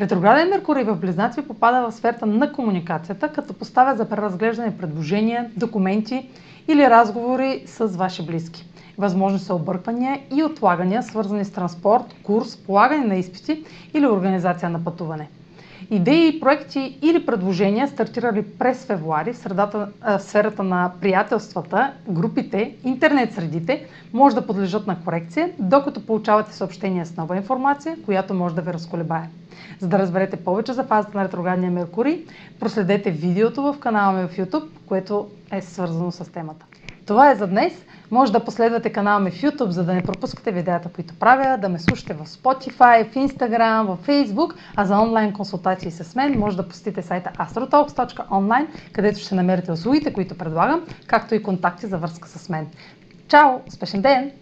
Ретрограден Меркурий в Близнаци попада в сферата на комуникацията, като поставя за преразглеждане предложения, документи или разговори с ваши близки. Възможни са обърквания и отлагания, свързани с транспорт, курс, полагане на изпити или организация на пътуване. Идеи, проекти или предложения, стартирали през февруари в, средата, в сферата на приятелствата, групите, интернет средите, може да подлежат на корекция, докато получавате съобщения с нова информация, която може да ви разколебае. За да разберете повече за фазата на ретроградния Меркурий, проследете видеото в канала ми в YouTube, което е свързано с темата. Това е за днес. Може да последвате канала ми в YouTube, за да не пропускате видеята, които правя, да ме слушате в Spotify, в Instagram, в Facebook, а за онлайн консултации с мен може да посетите сайта astrotalks.online, където ще намерите услугите, които предлагам, както и контакти за връзка с мен. Чао! Успешен ден!